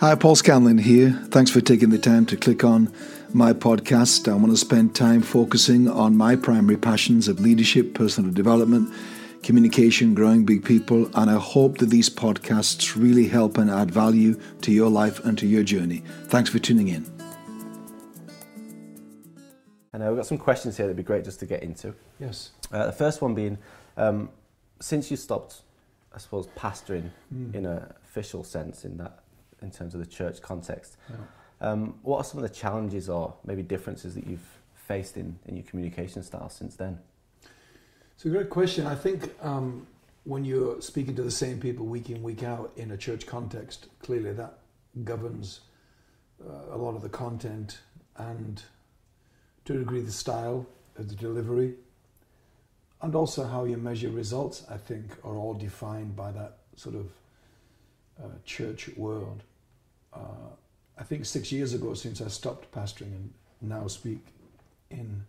Hi, Paul Scanlon here. Thanks for taking the time to click on my podcast. I want to spend time focusing on my primary passions of leadership, personal development, communication, growing big people, and I hope that these podcasts really help and add value to your life and to your journey. Thanks for tuning in. And uh, we've got some questions here that'd be great just to get into. Yes. Uh, the first one being, um, since you stopped, I suppose, pastoring Mm. in an official sense, in that, in terms of the church context, Yeah. um, what are some of the challenges or maybe differences that you've faced in, in your communication style since then? It's a great question. I think um, when you're speaking to the same people week in, week out in a church context, clearly that governs uh, a lot of the content and to a degree the style of the delivery and also how you measure results, I think, are all defined by that sort of uh, church world. Uh, I think six years ago, since I stopped pastoring and now speak in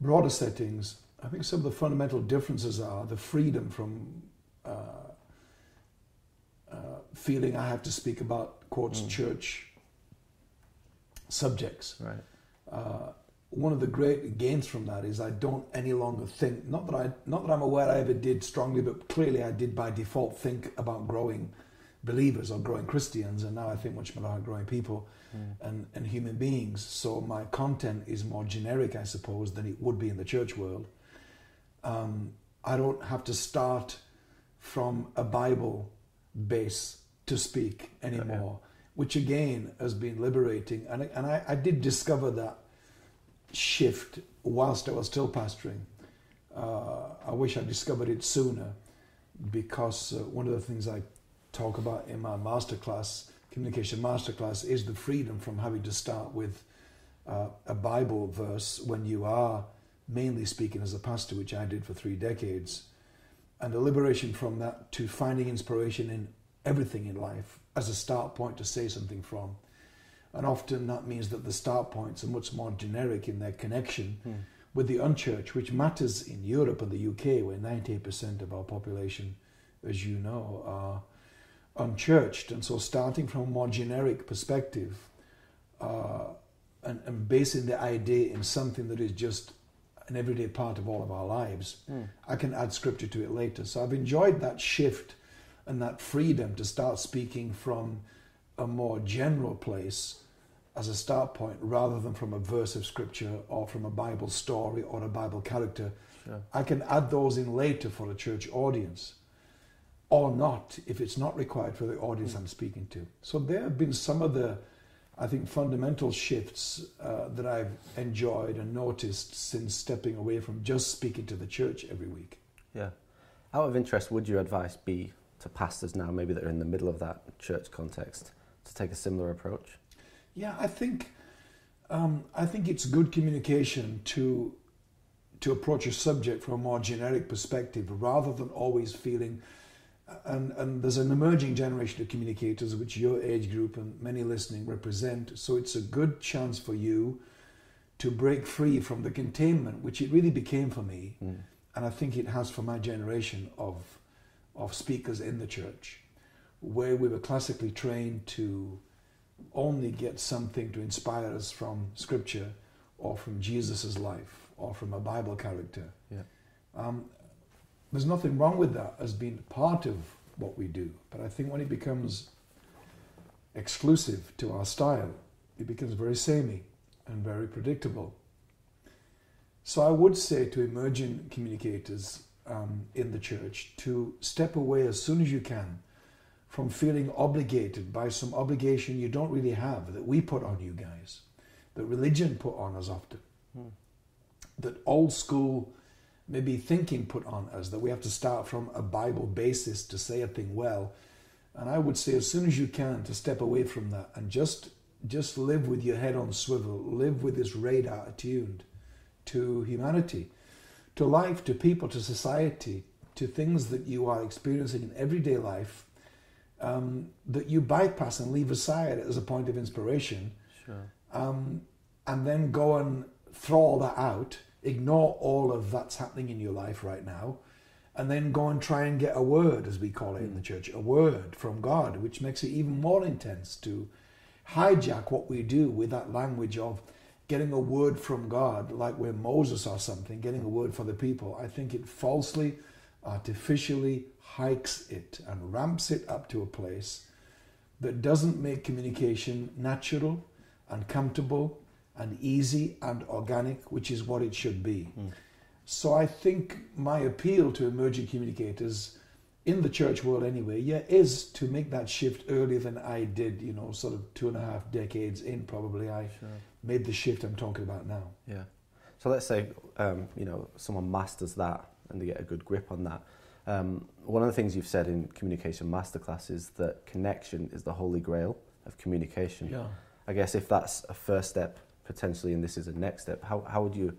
broader settings, I think some of the fundamental differences are the freedom from uh, uh, feeling I have to speak about quotes Mm. church subjects. Right. Uh, one of the great gains from that is I don't any longer think not that I not that I'm aware I ever did strongly, but clearly I did by default think about growing believers or growing Christians, and now I think much more about growing people Mm. and, and human beings. So my content is more generic, I suppose, than it would be in the church world. Um, I don't have to start from a Bible base to speak anymore, which again has been liberating. And, I- and I, I did discover that shift whilst I was still pastoring. Uh, I wish I discovered it sooner because uh, one of the things I talk about in my masterclass, communication masterclass, is the freedom from having to start with uh, a Bible verse when you are mainly speaking as a pastor, which I did for three decades, and a liberation from that to finding inspiration in everything in life as a start point to say something from. And often that means that the start points are much more generic in their connection Mm. with the unchurched, which matters in Europe and the UK, where 98% of our population, as you know, are unchurched. And so, starting from a more generic perspective uh, and, and basing the idea in something that is just an everyday part of all of our lives, Mm. I can add scripture to it later. So, I've enjoyed that shift and that freedom to start speaking from a more general place as a start point rather than from a verse of scripture or from a Bible story or a Bible character. Sure. I can add those in later for a church audience or not if it's not required for the audience I'm speaking to. So there have been some of the, I think, fundamental shifts uh, that I've enjoyed and noticed since stepping away from just speaking to the church every week. Yeah. Out of interest, would your advice be to pastors now, maybe that are in the middle of that church context, to take a similar approach? Yeah, I think um, I think it's good communication to to approach a subject from a more generic perspective rather than always feeling. And, and there's an emerging generation of communicators, which your age group and many listening represent. So it's a good chance for you to break free from the containment, which it really became for me, Mm. and I think it has for my generation of of speakers in the church, where we were classically trained to only get something to inspire us from Scripture or from Jesus' life or from a Bible character. Yeah. Um, there's nothing wrong with that as being part of what we do, but I think when it becomes exclusive to our style, it becomes very samey and very predictable. So I would say to emerging communicators um, in the church to step away as soon as you can from feeling obligated by some obligation you don't really have that we put on you guys, that religion put on us often, Hmm. that old school maybe thinking put on us, that we have to start from a Bible basis to say a thing well. And I would say as soon as you can to step away from that and just just live with your head on swivel, live with this radar attuned to humanity, to life, to people, to society, to things that you are experiencing in everyday life um, that you bypass and leave aside as a point of inspiration, Sure. um, and then go and throw all that out, ignore all of that's happening in your life right now, and then go and try and get a word, as we call it in the hmm. church, a word from God, which makes it even more intense to hijack what we do with that language of getting a word from God, like we're Moses or something, getting a word for the people. I think it falsely, artificially hikes it and ramps it up to a place that doesn't make communication natural and comfortable and easy and organic, which is what it should be. Mm. So I think my appeal to emerging communicators in the church world anyway, yeah, is to make that shift earlier than I did, you know, sort of two and a half decades in probably I sure. made the shift I'm talking about now. Yeah. So let's say, um, you know, someone masters that and they get a good grip on that. Um, one of the things you've said in communication masterclass is that connection is the holy grail of communication. Yeah. I guess if that's a first step potentially and this is a next step, how, how would you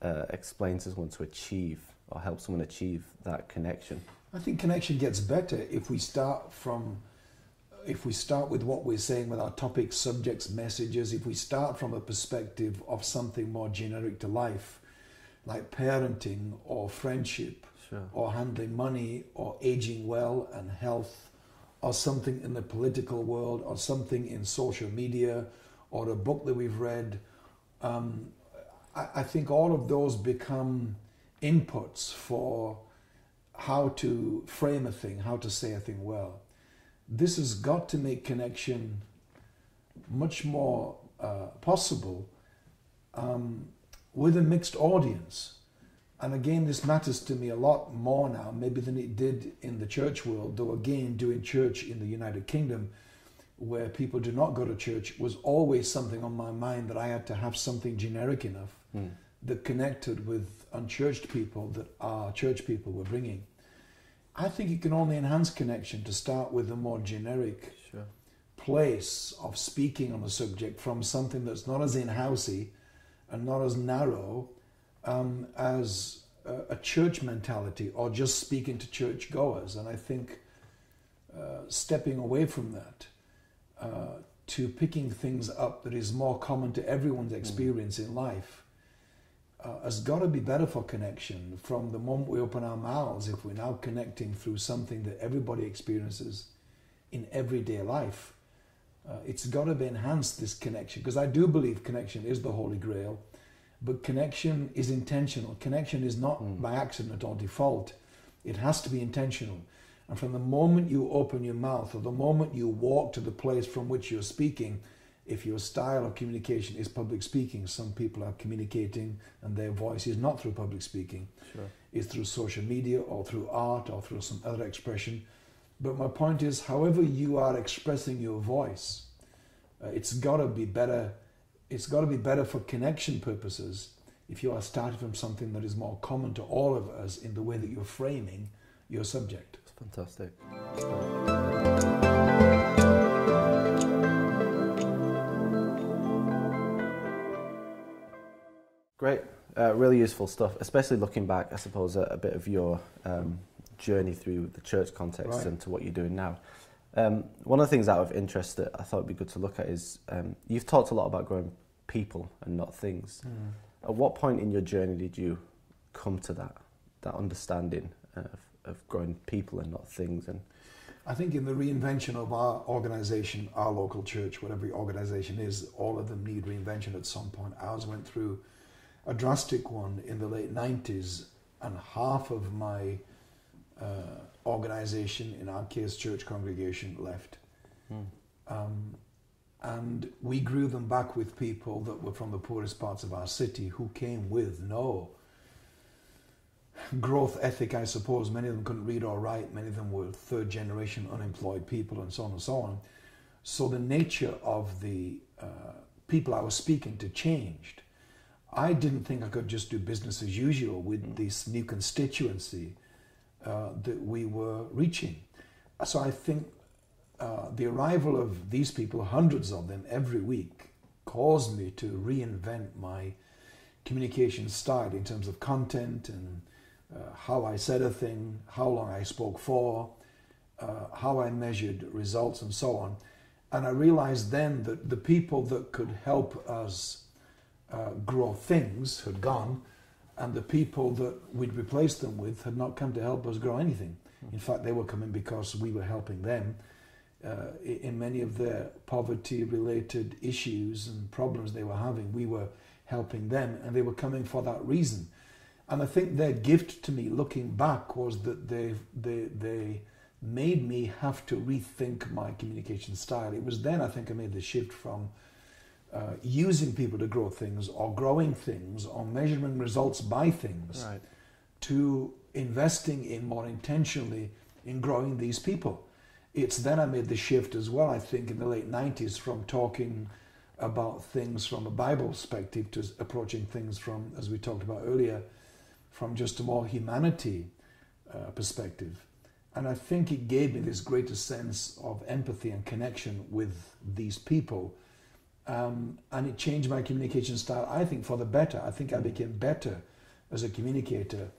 uh, explain to someone to achieve or help someone achieve that connection? I think connection gets better if we start from if we start with what we're saying with our topics, subjects, messages, if we start from a perspective of something more generic to life, like parenting or friendship sure. or handling money or aging well and health or something in the political world or something in social media or a book that we've read, um, I, I think all of those become inputs for how to frame a thing, how to say a thing well. This has got to make connection much more uh, possible um, with a mixed audience. And again, this matters to me a lot more now, maybe than it did in the church world, though again, doing church in the United Kingdom, where people do not go to church, was always something on my mind that I had to have something generic enough mm. that connected with unchurched people that our church people were bringing. I think it can only enhance connection to start with a more generic sure. place of speaking on a subject from something that's not as in-housey and not as narrow um, as a, a, church mentality or just speaking to church goers. And I think uh, stepping away from that uh, to picking things up that is more common to everyone's mm. experience mm. in life uh, has got to be better for connection from the moment we open our mouths if we're now connecting through something that everybody experiences in everyday life. Uh, it's got to be enhanced this connection because I do believe connection is the holy grail, but connection is intentional. Connection is not mm. by accident or default, it has to be intentional. And from the moment you open your mouth or the moment you walk to the place from which you're speaking, if your style of communication is public speaking, some people are communicating and their voice is not through public speaking. Sure. It's through social media or through art or through some other expression. But my point is, however you are expressing your voice, uh, it's got to be better. It's got to be better for connection purposes if you are starting from something that is more common to all of us in the way that you're framing your subject. Fantastic. Great, uh, really useful stuff, especially looking back, I suppose, at a bit of your um, journey through the church context right. and to what you're doing now. Um, one of the things out of interest that I thought would be good to look at is um, you've talked a lot about growing people and not things. Mm. At what point in your journey did you come to that that understanding of, of growing people and not things? And I think in the reinvention of our organization, our local church, whatever organization is, all of them need reinvention at some point. Ours went through a drastic one in the late 90s, and half of my uh, organization, in our case, church congregation, left. Hmm. Um, and we grew them back with people that were from the poorest parts of our city who came with no growth ethic, I suppose. Many of them couldn't read or write, many of them were third generation unemployed people, and so on and so on. So the nature of the uh, people I was speaking to changed. I didn't think I could just do business as usual with mm. this new constituency uh, that we were reaching. So I think uh, the arrival of these people, hundreds of them every week, caused me to reinvent my communication style in terms of content and uh, how I said a thing, how long I spoke for, uh, how I measured results, and so on. And I realized then that the people that could help us uh, grow things had gone, and the people that we'd replaced them with had not come to help us grow anything. In fact, they were coming because we were helping them uh, in many of their poverty related issues and problems they were having. We were helping them, and they were coming for that reason. And I think their gift to me, looking back, was that they they they made me have to rethink my communication style. It was then I think I made the shift from uh, using people to grow things or growing things or measuring results by things Right. to investing in more intentionally in growing these people. It's then I made the shift as well, I think, in the late 90s from talking about things from a Bible perspective to approaching things from, as we talked about earlier, from just a more humanity uh, perspective. And I think it gave me this greater sense of empathy and connection with these people. Um, and it changed my communication style, I think, for the better. I think I became better as a communicator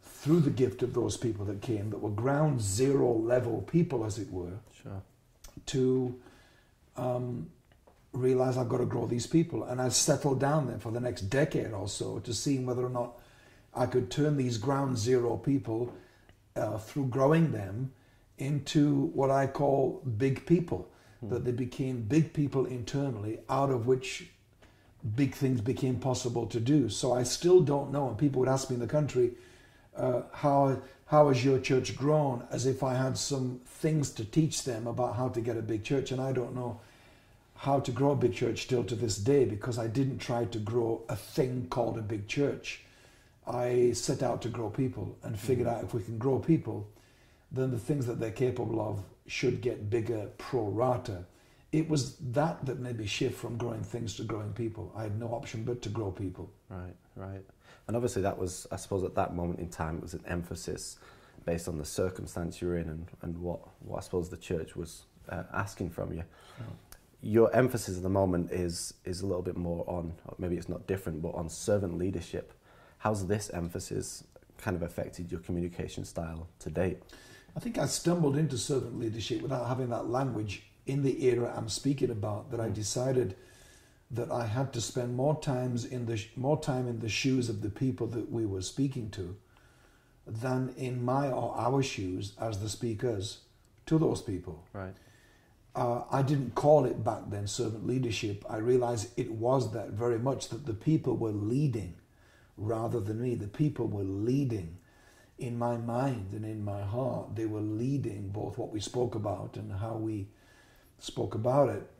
through the gift of those people that came, that were ground zero level people, as it were, Sure. to um, realize I've got to grow these people. And I settled down there for the next decade or so to seeing whether or not I could turn these ground zero people uh, through growing them into what I call big people. That they became big people internally, out of which big things became possible to do. So I still don't know. And people would ask me in the country, uh, how how has your church grown? As if I had some things to teach them about how to get a big church, and I don't know how to grow a big church still to this day because I didn't try to grow a thing called a big church. I set out to grow people and figured out if we can grow people, then the things that they're capable of should get bigger pro rata. It was that that made me shift from growing things to growing people. I had no option but to grow people. Right, right. And obviously, that was, I suppose, at that moment in time, it was an emphasis based on the circumstance you're in and, and what, what I suppose the church was uh, asking from you. Your emphasis at the moment is, is a little bit more on, maybe it's not different, but on servant leadership. How's this emphasis kind of affected your communication style to date? I think I stumbled into servant leadership without having that language in the era I'm speaking about. That I decided that I had to spend more times in the more time in the shoes of the people that we were speaking to, than in my or our shoes as the speakers to those people. Right. Uh, I didn't call it back then servant leadership. I realized it was that very much that the people were leading rather than me. The people were leading in my mind and in my heart. They were leading both what we spoke about and how we spoke about it.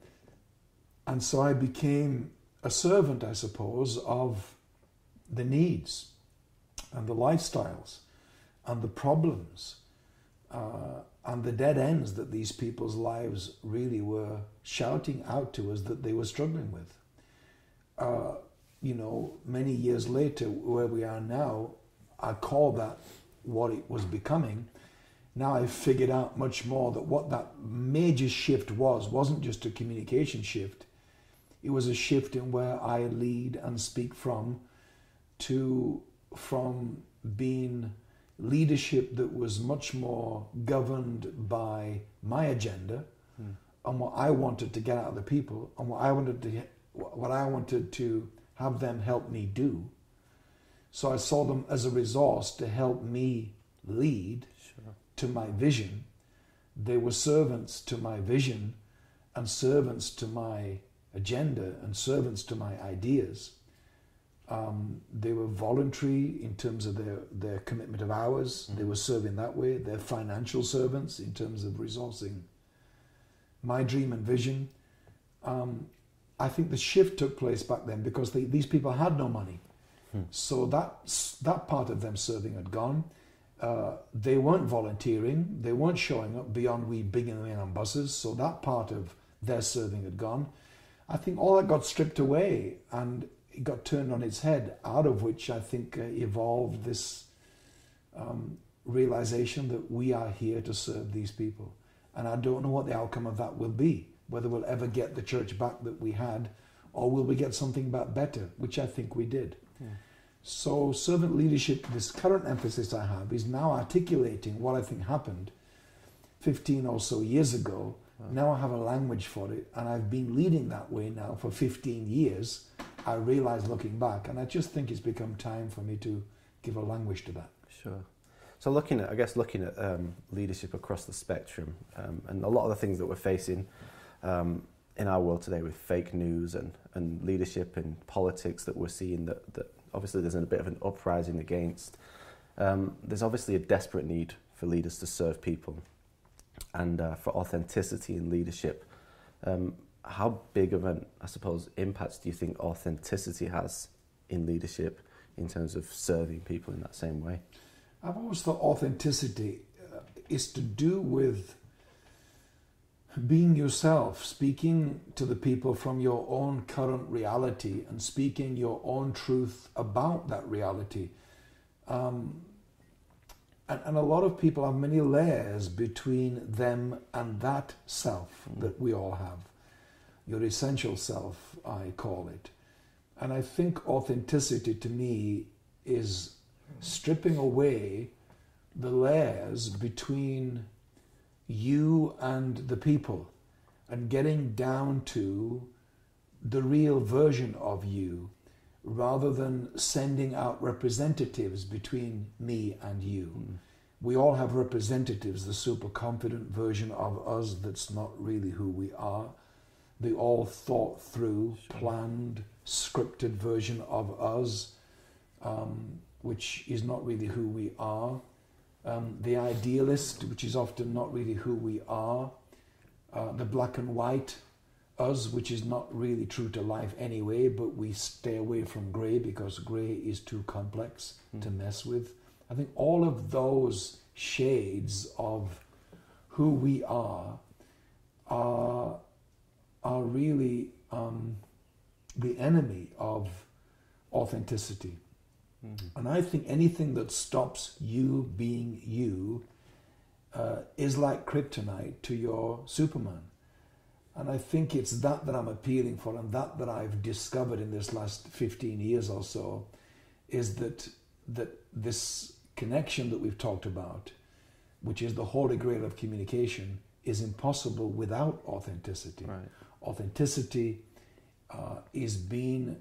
And so I became a servant, I suppose, of the needs and the lifestyles and the problems uh, and the dead ends that these people's lives really were shouting out to us that they were struggling with. Uh, you know, many years later, where we are now, I call that what it was becoming. Now I've figured out much more that what that major shift was wasn't just a communication shift. It was a shift in where I lead and speak from to from being leadership that was much more governed by my agenda hmm. and what I wanted to get out of the people and what I wanted to what I wanted to have them help me do. So I saw them as a resource to help me lead Sure. to my vision. They were servants to my vision and servants to my agenda and servants to my ideas. Um, they were voluntary in terms of their, their commitment of hours. They were serving that way. They're financial servants in terms of resourcing my dream and vision. Um, I think the shift took place back then because they, these people had no money. So that, that part of them serving had gone. Uh, they weren't volunteering. They weren't showing up beyond we bringing them in on buses. So that part of their serving had gone. I think all that got stripped away and it got turned on its head, out of which I think uh, evolved this um, realization that we are here to serve these people. And I don't know what the outcome of that will be, whether we'll ever get the church back that we had, or will we get something back better, which I think we did. So, servant leadership, this current emphasis I have, is now articulating what I think happened 15 or so years ago. Now I have a language for it, and I've been leading that way now for 15 years. I realize looking back, and I just think it's become time for me to give a language to that. Sure. So looking at, I guess, looking at um, leadership across the spectrum, um, and a lot of the things that we're facing um, in our world today with fake news and, and leadership and politics that we're seeing that, that obviously there's a bit of an uprising against. Um, there's obviously a desperate need for leaders to serve people and uh, for authenticity in leadership. Um, how big of an, I suppose, impact do you think authenticity has in leadership in terms of serving people in that same way? I've always thought authenticity uh, is to do with being yourself, speaking to the people from your own current reality and speaking your own truth about that reality. Um, and, and, a lot of people have many layers between them and that self mm. that we all have. Your essential self, I call it. And I think authenticity to me is stripping away the layers between you and the people and getting down to the real version of you rather than sending out representatives between me and you. Mm. We all have representatives, the super confident version of us that's not really who we are, the all thought through, sure. planned, scripted version of us, um, which is not really who we are um, the idealist, which is often not really who we are, uh, the black and white us, which is not really true to life anyway, but we stay away from grey because grey is too complex mm. to mess with. I think all of those shades of who we are are, are really um, the enemy of authenticity. Mm-hmm. And I think anything that stops you being you uh, is like kryptonite to your Superman. And I think it's that that I'm appealing for, and that that I've discovered in this last 15 years or so, is that that this connection that we've talked about, which is the holy grail of communication, is impossible without authenticity. Right. Authenticity uh, is being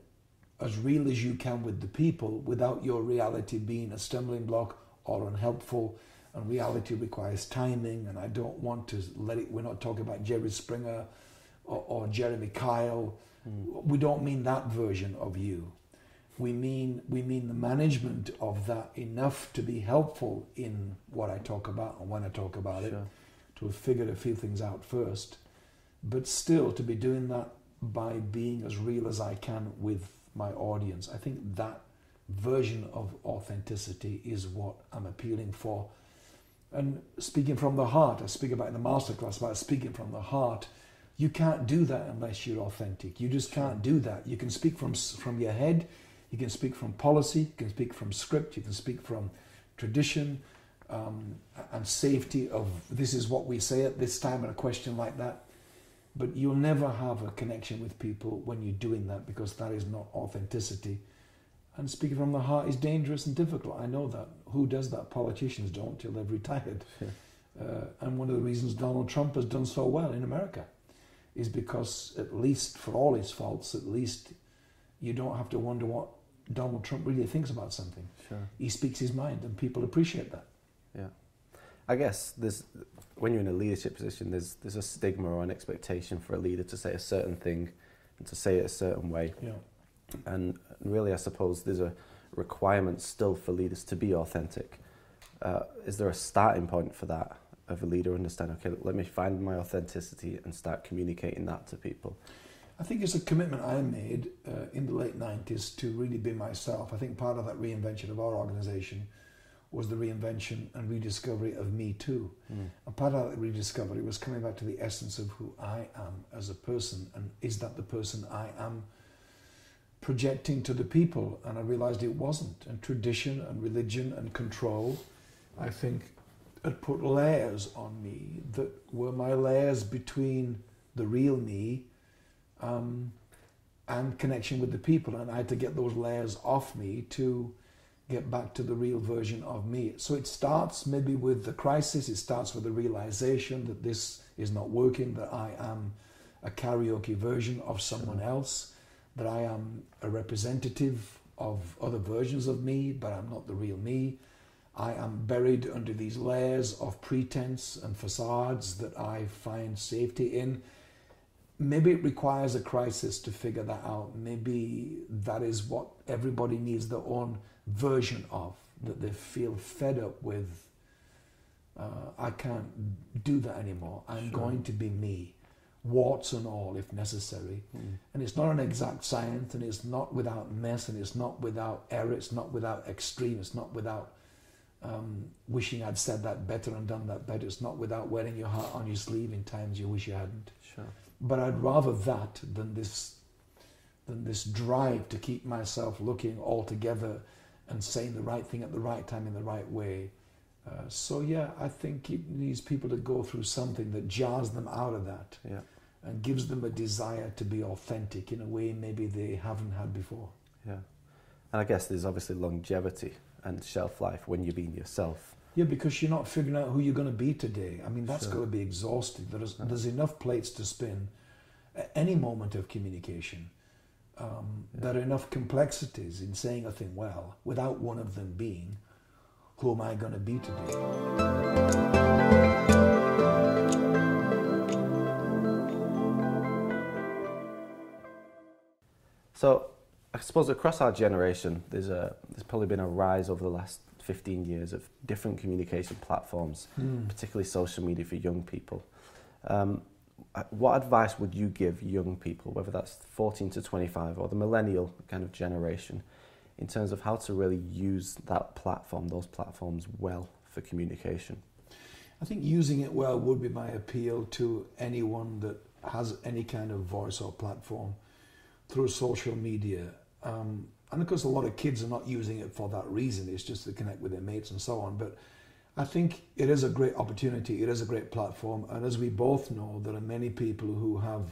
as real as you can with the people without your reality being a stumbling block or unhelpful. And reality requires timing, and I don't want to let it. We're not talking about Jerry Springer or, or Jeremy Kyle. Mm. We don't mean that version of you. We mean we mean the management of that enough to be helpful in what I talk about and when I talk about sure. it, to have figured a few things out first, but still to be doing that by being as real as I can with my audience. I think that version of authenticity is what I'm appealing for. And speaking from the heart, I speak about in the masterclass about speaking from the heart. You can't do that unless you're authentic. You just can't do that. You can speak from from your head, you can speak from policy, you can speak from script, you can speak from tradition um, and safety of this is what we say at this time in a question like that. But you'll never have a connection with people when you're doing that because that is not authenticity. And speaking from the heart is dangerous and difficult. I know that. Who does that? Politicians don't till they've retired. Yeah. Uh, and one of the reasons Donald Trump has done so well in America is because, at least for all his faults, at least you don't have to wonder what Donald Trump really thinks about something. Sure. He speaks his mind, and people appreciate that. Yeah. I guess there's when you're in a leadership position, there's there's a stigma or an expectation for a leader to say a certain thing and to say it a certain way. Yeah. And really, I suppose there's a requirement still for leaders to be authentic. Uh, is there a starting point for that of a leader understand? Okay, let me find my authenticity and start communicating that to people. I think it's a commitment I made uh, in the late 90s to really be myself. I think part of that reinvention of our organisation was the reinvention and rediscovery of me too. Mm. And part of that rediscovery was coming back to the essence of who I am as a person and is that the person I am projecting to the people? And I realized it wasn't. And tradition and religion and control, I think, had put layers on me that were my layers between the real me um, and connection with the people. And I had to get those layers off me to get back to the real version of me. So it starts maybe with the crisis, it starts with the realization that this is not working, that I am a karaoke version of someone else, that I am a representative of other versions of me, but I'm not the real me. I am buried under these layers of pretense and facades that I find safety in. Maybe it requires a crisis to figure that out. Maybe that is what everybody needs their own version of, that they feel fed up with. Uh, I can't do that anymore. I'm sure. going to be me warts and all if necessary. Mm. And it's not an exact science, and it's not without mess, and it's not without error, it's not without extreme, it's not without um, wishing I'd said that better and done that better. It's not without wearing your heart on your sleeve in times you wish you hadn't. Sure. But I'd rather that than this than this drive to keep myself looking all together and saying the right thing at the right time in the right way. Uh, so yeah, I think it needs people to go through something that jars them out of that. Yeah and gives them a desire to be authentic in a way maybe they haven't had before. Yeah. And I guess there's obviously longevity and shelf life when you're being yourself. Yeah, because you're not figuring out who you're going to be today. I mean, that's sure. going to be exhausting. There's, there's enough plates to spin at any moment of communication. Um, yeah. There are enough complexities in saying a thing well without one of them being, who am I going to be today? So I suppose across our generation, there's a there's probably been a rise over the last 15 years of different communication platforms, mm. particularly social media for young people. Um, what advice would you give young people, whether that's 14 to 25 or the millennial kind of generation, in terms of how to really use that platform, those platforms well for communication? I think using it well would be my appeal to anyone that has any kind of voice or platform through social media. Um, and of course, a lot of kids are not using it for that reason. It's just to connect with their mates and so on. But I think it is a great opportunity. It is a great platform. And as we both know, there are many people who have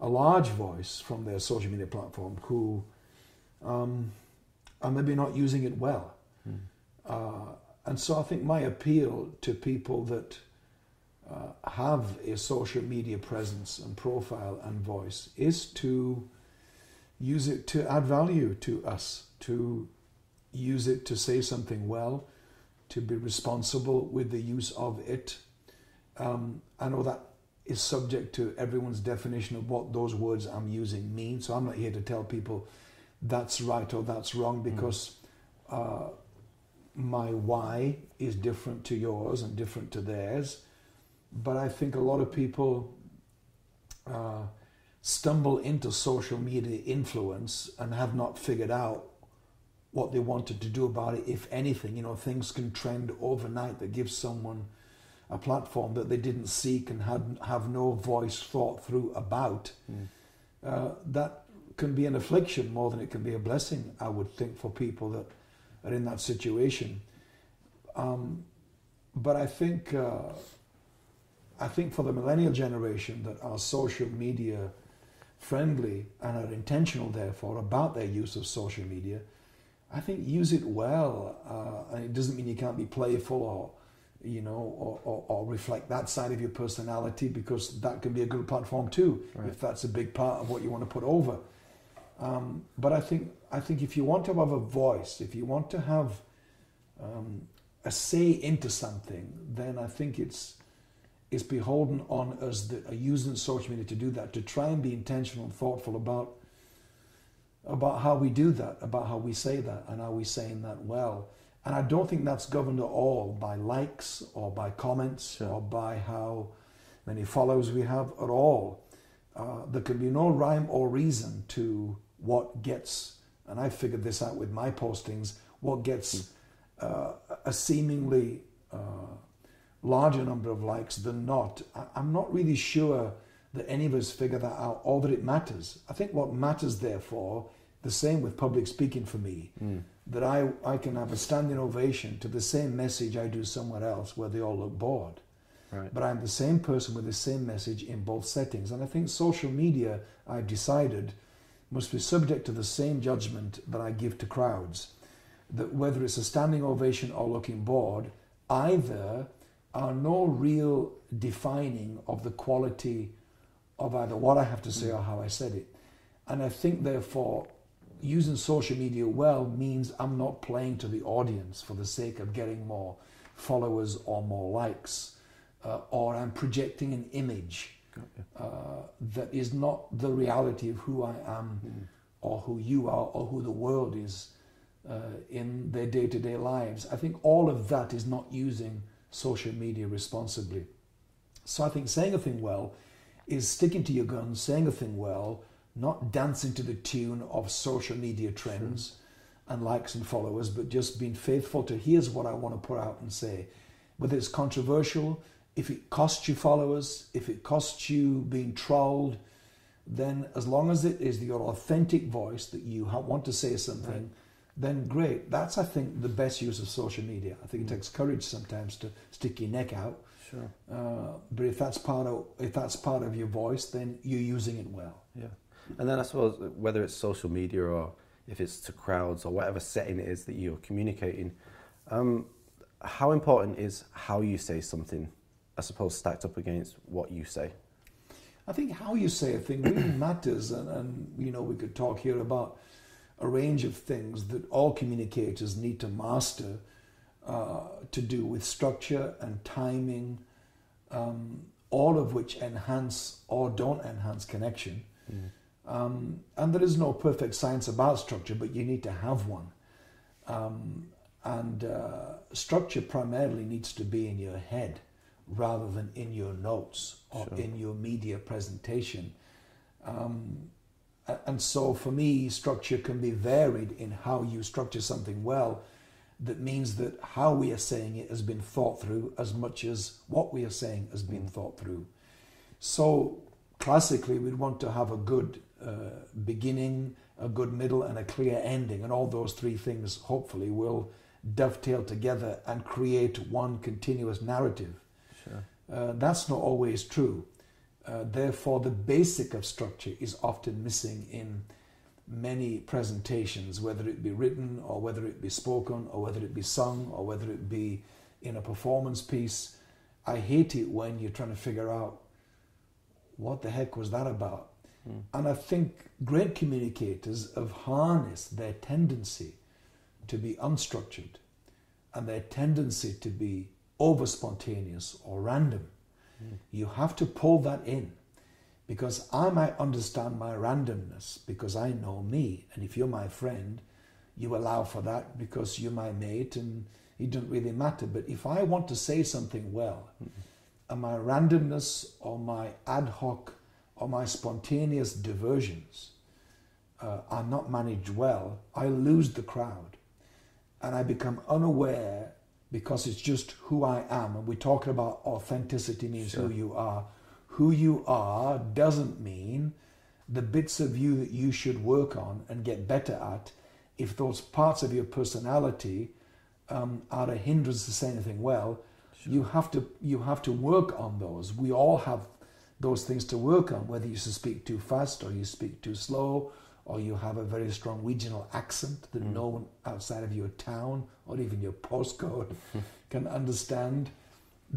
a large voice from their social media platform who um, are maybe not using it well. Mm. Uh, and so I think my appeal to people that uh, have a social media presence and profile and voice is to use it to add value to us, to use it to say something well, to be responsible with the use of it. Um, I know that is subject to everyone's definition of what those words I'm using mean. So I'm not here to tell people that's right or that's wrong hmm. because uh, my why is different to yours and different to theirs. But I think a lot of people. Uh, stumble into social media influence and have not figured out what they wanted to do about it, if anything. You know, things can trend overnight that gives someone a platform that they didn't seek and had have no voice thought through about. Mm. Uh, that can be an affliction more than it can be a blessing, I would think, for people that are in that situation. Um, but I think uh, I think for the millennial generation that are social media friendly and are intentional, therefore, about their use of social media, I think use it well. Uh, and it doesn't mean you can't be playful or, you know, or, or, or, reflect that side of your personality because that can be a good platform too, right. if that's a big part of what you want to put over. Um, but I think I think if you want to have a voice, if you want to have um, a say into something, then I think it's it's beholden on us that are using social media to do that, to try and be intentional and thoughtful about about how we do that, about how we say that, and are we saying that well. And I don't think that's governed at all by likes or by comments sure. or by how many followers we have at all. Uh, there can be no rhyme or reason to what gets, and I figured this out with my postings, what gets hmm. uh, a seemingly uh, larger number of likes than not. I'm not really sure that any of us figure that out or that it matters. I think what matters, therefore, the same with public speaking for me, mm. that I, I can have a standing ovation to the same message I do somewhere else where they all look bored. Right. But I'm the same person with the same message in both settings. And I think social media, I've decided, must be subject to the same judgment that I give to crowds. That whether it's a standing ovation or looking bored, either are no real defining of the quality of either what I have to say or how I said it. And I think, therefore, using social media well means I'm not playing to the audience for the sake of getting more followers or more likes, uh, or I'm projecting an image uh, that is not the reality of who I am, mm. or who you are, or who the world is uh, in their day to day lives. I think all of that is not using social media responsibly. So I think saying a thing well is sticking to your guns, saying a thing well, not dancing to the tune of social media trends sure. and likes and followers, but just being faithful to here's what I want to put out and say. Whether it's controversial, if it costs you followers, if it costs you being trolled, then as long as it is your authentic voice that you want to say something, right. then great. That's, I think, the best use of social media. I think mm. it takes courage sometimes to stick your neck out. Sure. Uh, but if that's part of if that's part of your voice, then you're using it well. Yeah. And then I suppose whether it's social media or if it's to crowds or whatever setting it is that you're communicating, um, how important is how you say something? I suppose stacked up against what you say. I think how you say a thing really matters, and, and you know we could talk here about a range of things that all communicators need to master uh, to do with structure and timing, um, all of which enhance or don't enhance connection. Mm. Um, and there is no perfect science about structure, but you need to have one. Um, and uh, structure primarily needs to be in your head rather than in your notes or sure. in your media presentation. Um, and so for me, structure can be varied in how you structure something well. That means that how we are saying it has been thought through as much as what we are saying has been mm. thought through. So classically, we'd want to have a good uh, beginning, a good middle, and a clear ending. And all those three things, hopefully, will dovetail together and create one continuous narrative. Sure. Uh, that's not always true. Uh, therefore, the basic of structure is often missing in many presentations, whether it be written or whether it be spoken or whether it be sung or whether it be in a performance piece. I hate it when you're trying to figure out what the heck was that about? Mm. And I think great communicators have harnessed their tendency to be unstructured and their tendency to be over spontaneous or random. Mm. You have to pull that in because I might understand my randomness because I know me. And if you're my friend, you allow for that because you're my mate and it doesn't really matter. But if I want to say something well, and my randomness or my ad hoc or my spontaneous diversions uh, are not managed well, I lose the crowd and I become unaware because it's just who I am. And we're talking about authenticity means sure. who you are. Who you are doesn't mean the bits of you that you should work on and get better at. If those parts of your personality um, are a hindrance to say anything well, sure. you have to you have to work on those. We all have those things to work on, whether you speak too fast or you speak too slow, or you have a very strong regional accent that mm. no one outside of your town or even your postcode can understand,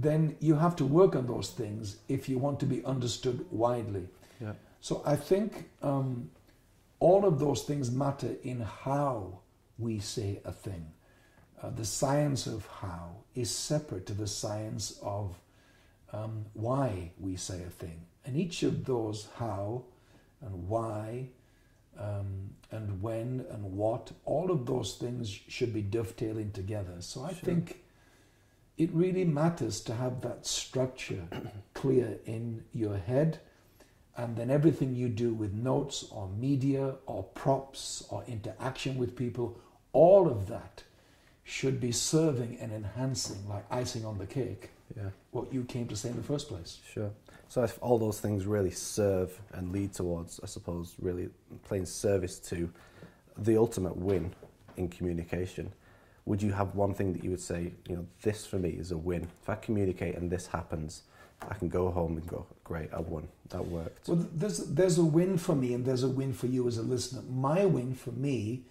then you have to work on those things if you want to be understood widely. Yeah. So I think um, all of those things matter in how we say a thing. Uh, the science of how is separate to the science of um, why we say a thing. And each of those how and why um, and when and what, all of those things should be dovetailing together. So I sure. think it really matters to have that structure clear in your head. And then everything you do with notes or media or props or interaction with people, all of that should be serving and enhancing, like icing on the cake, yeah. what you came to say in the first place. Sure. So if all those things really serve and lead towards, I suppose, really playing service to the ultimate win in communication, would you have one thing that you would say, you know, this for me is a win. If I communicate and this happens, I can go home and go, great, I won. That worked. Well, there's there's a win for me, and there's a win for you as a listener. My win for me,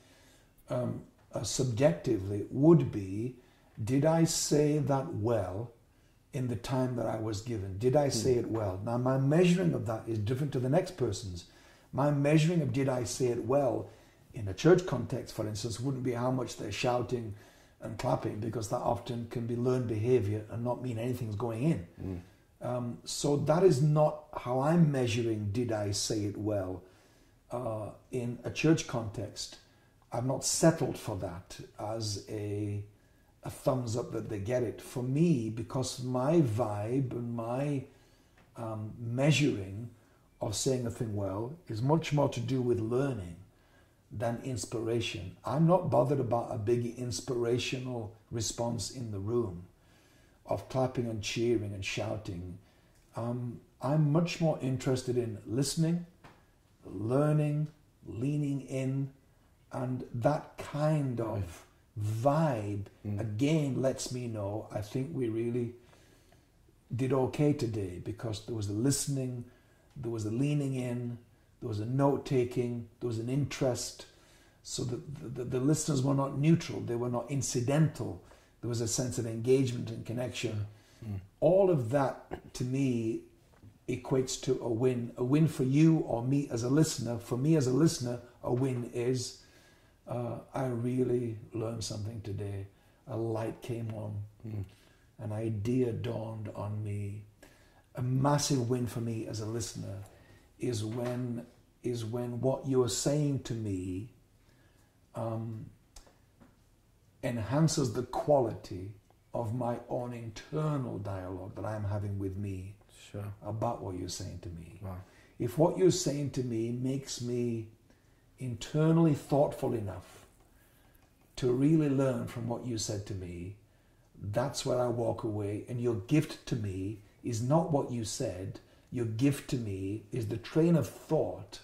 um, uh, subjectively, would be, did I say that well? in the time that I was given? Did I say hmm. it well? Now, my measuring of that is different to the next person's. My measuring of did I say it well in a church context, for instance, wouldn't be how much they're shouting and clapping because that often can be learned behavior and not mean anything's going in. Mm. Um, so that is not how I'm measuring did I say it well uh, in a church context. I've not settled for that as a, a thumbs up that they get it. For me, because my vibe and my um, measuring of saying a thing well is much more to do with learning than inspiration. I'm not bothered about a big inspirational response in the room of clapping and cheering and shouting. Um, I'm much more interested in listening, learning, leaning in, and that kind of vibe mm. again lets me know I think we really did okay today because there was a listening, there was a leaning in, there was a note taking, there was an interest. So that the, the, the, listeners were not neutral, they were not incidental. There was a sense of engagement and connection. Mm. All of that to me equates to a win. A win for you or me as a listener. For me as a listener, a win is uh, I really learned something today. A light came on, mm. an idea dawned on me. A massive win for me as a listener is when is when what you're saying to me um, enhances the quality of my own internal dialogue that I'm having with me sure. about what you're saying to me. Wow. If what you're saying to me makes me internally thoughtful enough to really learn from what you said to me, that's where I walk away. And your gift to me is not what you said, your gift to me is the train of thought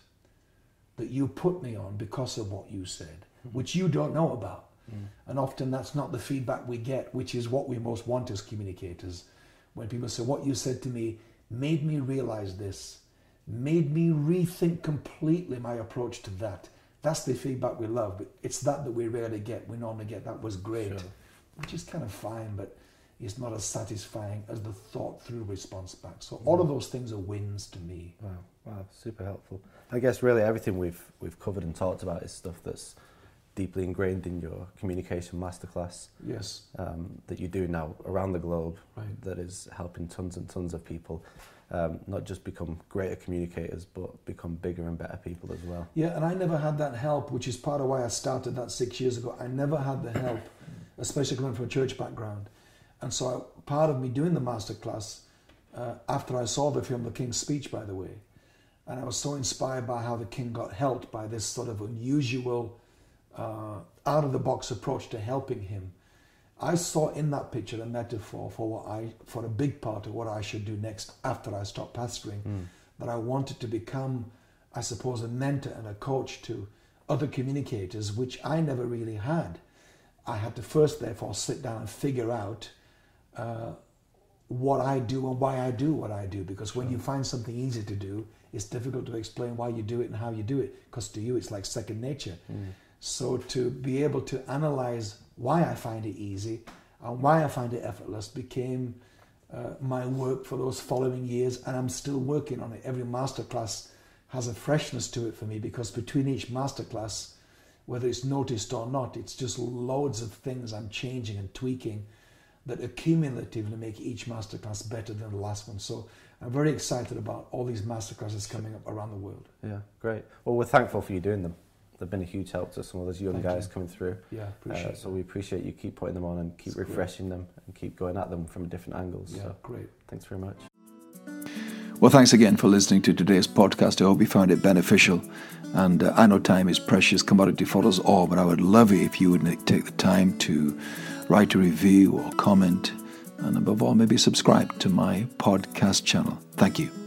that you put me on because of what you said, mm-hmm. which you don't know about. Mm. And often that's not the feedback we get, which is what we most want as communicators. When people say, What you said to me made me realize this, made me rethink completely my approach to that. That's the feedback we love, but it's that that we rarely get. We normally get that was great, sure. which is kind of fine, but is not as satisfying as the thought through response back. So all of those things are wins to me. Wow, wow, super helpful. I guess really everything we've we've covered and talked about is stuff that's deeply ingrained in your communication masterclass. Yes. Um, that you do now around the globe. Right. That is helping tons and tons of people. Um, not just become greater communicators, but become bigger and better people as well. Yeah, and I never had that help, which is part of why I started that six years ago. I never had the help, especially coming from a church background. And so part of me doing the masterclass, uh, after I saw the film The King's Speech, by the way, and I was so inspired by how the king got helped by this sort of unusual, uh, out of the box approach to helping him. I saw in that picture a metaphor for what I, for a big part of what I should do next after I stop pastoring. Mm. That I wanted to become, I suppose, a mentor and a coach to other communicators, which I never really had. I had to first, therefore, sit down and figure out uh, what I do and why I do what I do. Because when you find something easy to do, it's difficult to explain why you do it and how you do it. Because to you, it's like second nature. Mm. So to be able to analyze why I find it easy and why I find it effortless became uh, my work for those following years, and I'm still working on it. Every masterclass has a freshness to it for me because between each masterclass, whether it's noticed or not, it's just loads of things I'm changing and tweaking that accumulatively make each masterclass better than the last one. So I'm very excited about all these masterclasses coming up around the world. Yeah, great. Well, we're thankful for you doing them. They've been a huge help to some of those young Thank guys you. coming through. Yeah, appreciate uh, So we appreciate you keep putting them on and keep it's refreshing great. them and keep going at them from different angles. Yeah, so great. Thanks very much. Well, thanks again for listening to today's podcast. I hope you found it beneficial. And uh, I know time is precious commodity for us all, but I would love it if you would take the time to write a review or comment, and above all, maybe subscribe to my podcast channel. Thank you.